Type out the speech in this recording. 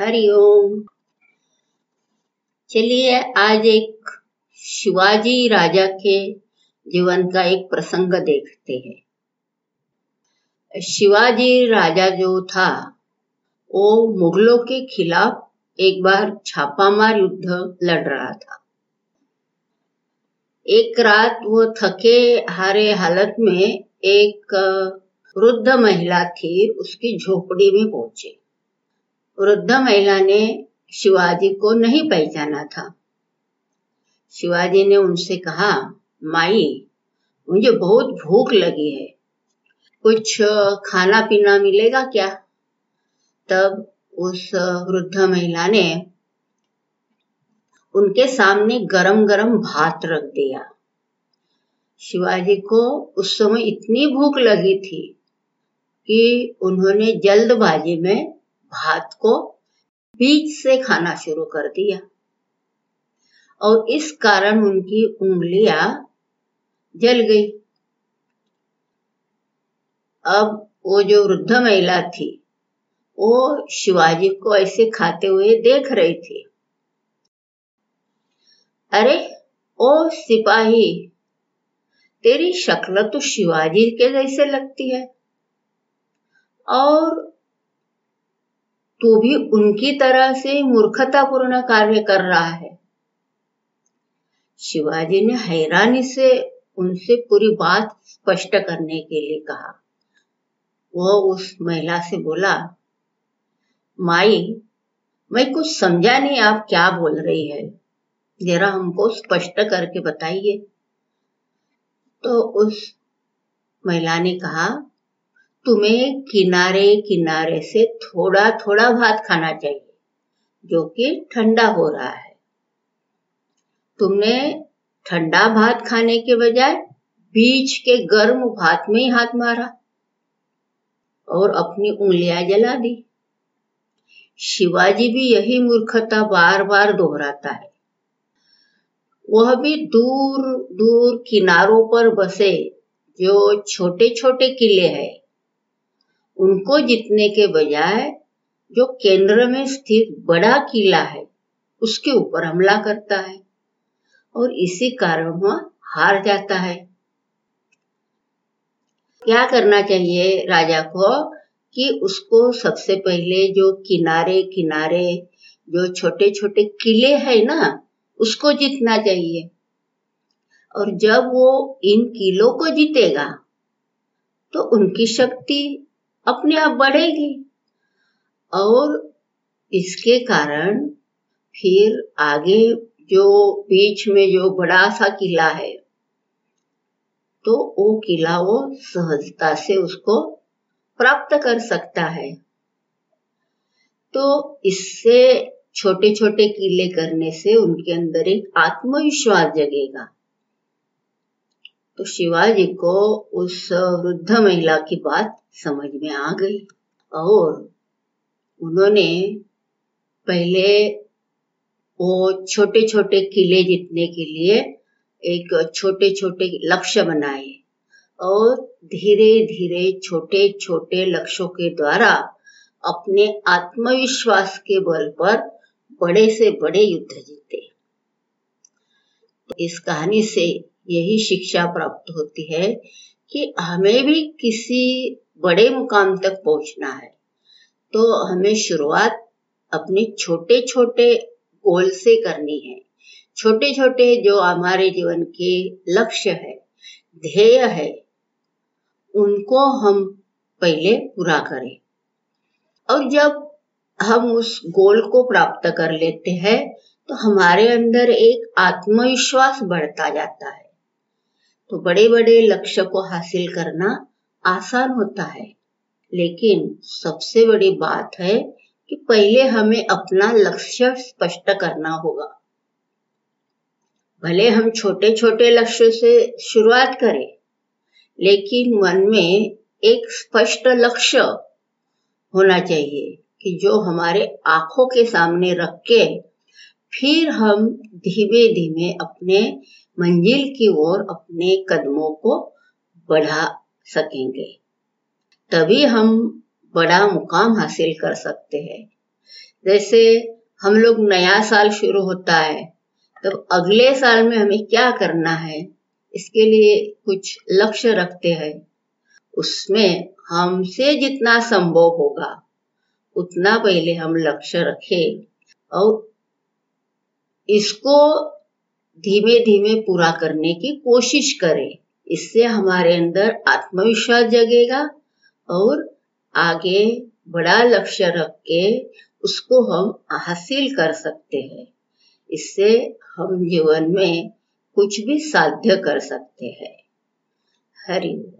हरिओम चलिए आज एक शिवाजी राजा के जीवन का एक प्रसंग देखते हैं। शिवाजी राजा जो था, वो मुगलों के खिलाफ एक बार छापामार युद्ध लड़ रहा था। एक रात वो थके हारे हालत में एक वृद्ध महिला थी, उसकी झोपड़ी में पहुँचे। वृद्ध महिला ने शिवाजी को नहीं पहचाना था। शिवाजी ने उनसे कहा, माई, मुझे बहुत भूख लगी है। कुछ खाना पीना मिलेगा क्या? तब उस वृद्ध महिला ने उनके सामने गरम गरम भात रख दिया। शिवाजी को उस समय इतनी भूख लगी थी कि उन्होंने जल्दबाजी में भात को बीच से खाना शुरू कर दिया। और इस कारण उनकी उंगलियाँ जल गई। अब वो जो वृद्ध महिला थी, वो शिवाजी को ऐसे खाते हुए देख रही थी। अरे, ओ सिपाही, तेरी शक्ल तो शिवाजी के जैसे लगती है। और तो भी उनकी तरह से मूर्खतापूर्ण कार्य कर रहा है। शिवाजी ने हैरानी से उनसे पूरी बात स्पष्ट करने के लिए कहा। वह उस महिला से बोला, माई, मैं कुछ समझा नहीं, आप क्या बोल रही है? जरा हमको स्पष्ट करके बताइए। तो उस महिला ने कहा तुम्हें किनारे किनारे से थोड़ा थोड़ा भात खाना चाहिए, जो कि ठंडा हो रहा है। तुमने ठंडा भात खाने के बजाय बीच के गर्म भात में ही हाथ मारा और अपनी उंगलियाँ जला दी। शिवाजी भी यही मूर्खता बार बार दोहराता है। वह भी दूर दूर किनारों पर बसे, जो छोटे छोटे किले हैं। उनको जीतने के बजाय जो केंद्र में स्थित बड़ा किला है, उसके ऊपर हमला करता है और इसी कारण वह हार जाता है। क्या करना चाहिए राजा को कि उसको सबसे पहले जो किनारे किनारे जो छोटे छोटे किले है ना, उसको जीतना चाहिए। और जब वो इन किलों को जीतेगा तो उनकी शक्ति अपने आप बढ़ेगी। और इसके कारण फिर आगे जो बीच में जो बड़ा सा किला है तो वो किला वो सहजता से उसको प्राप्त कर सकता है। तो इससे छोटे छोटे किले करने से उनके अंदर एक आत्मविश्वास जगेगा। तो शिवाजी को उस वृद्ध महिला की बात समझ में आ गई और उन्होंने पहले वो छोटे छोटे किले जीतने के लिए एक छोटे छोटे लक्ष्य बनाए और धीरे धीरे छोटे छोटे लक्ष्यों के द्वारा अपने आत्मविश्वास के बल पर बड़े से बड़े युद्ध जीते। इस कहानी से यही शिक्षा प्राप्त होती है कि हमें भी किसी बड़े मुकाम तक पहुँचना है। तो हमें शुरुआत अपने छोटे छोटे गोल से करनी है। छोटे छोटे जो हमारे जीवन के लक्ष्य है, ध्येय है, उनको हम पहले पूरा करें। और जब हम उस गोल को प्राप्त कर लेते हैं तो हमारे अंदर एक आत्मविश्वास बढ़ता जाता है। तो बड़े बड़े लक्ष्य को हासिल करना आसान होता है। लेकिन सबसे बड़ी बात है कि पहले हमें अपना लक्ष्य स्पष्ट करना होगा। भले हम छोटे छोटे लक्ष्य से शुरुआत करें, लेकिन मन में एक स्पष्ट लक्ष्य होना चाहिए कि जो हमारे आँखों के सामने रख के फिर हम धीमे धीमे अपने मंजिल की ओर अपने कदमों को बढ़ा सकेंगे। तभी हम बड़ा मुकाम हासिल कर सकते हैं। जैसे हम लोग नया साल शुरू होता है, तब अगले साल में हमें क्या करना है, इसके लिए कुछ लक्ष्य रखते हैं। उसमें हमसे जितना संभव होगा, उतना पहले हम लक्ष्य रखें और इसको धीमे धीमे पूरा करने की कोशिश करें। इससे हमारे अंदर आत्मविश्वास जगेगा और आगे बड़ा लक्ष्य रख के उसको हम हासिल कर सकते हैं। इससे हम जीवन में कुछ भी साध्य कर सकते हैं। हरि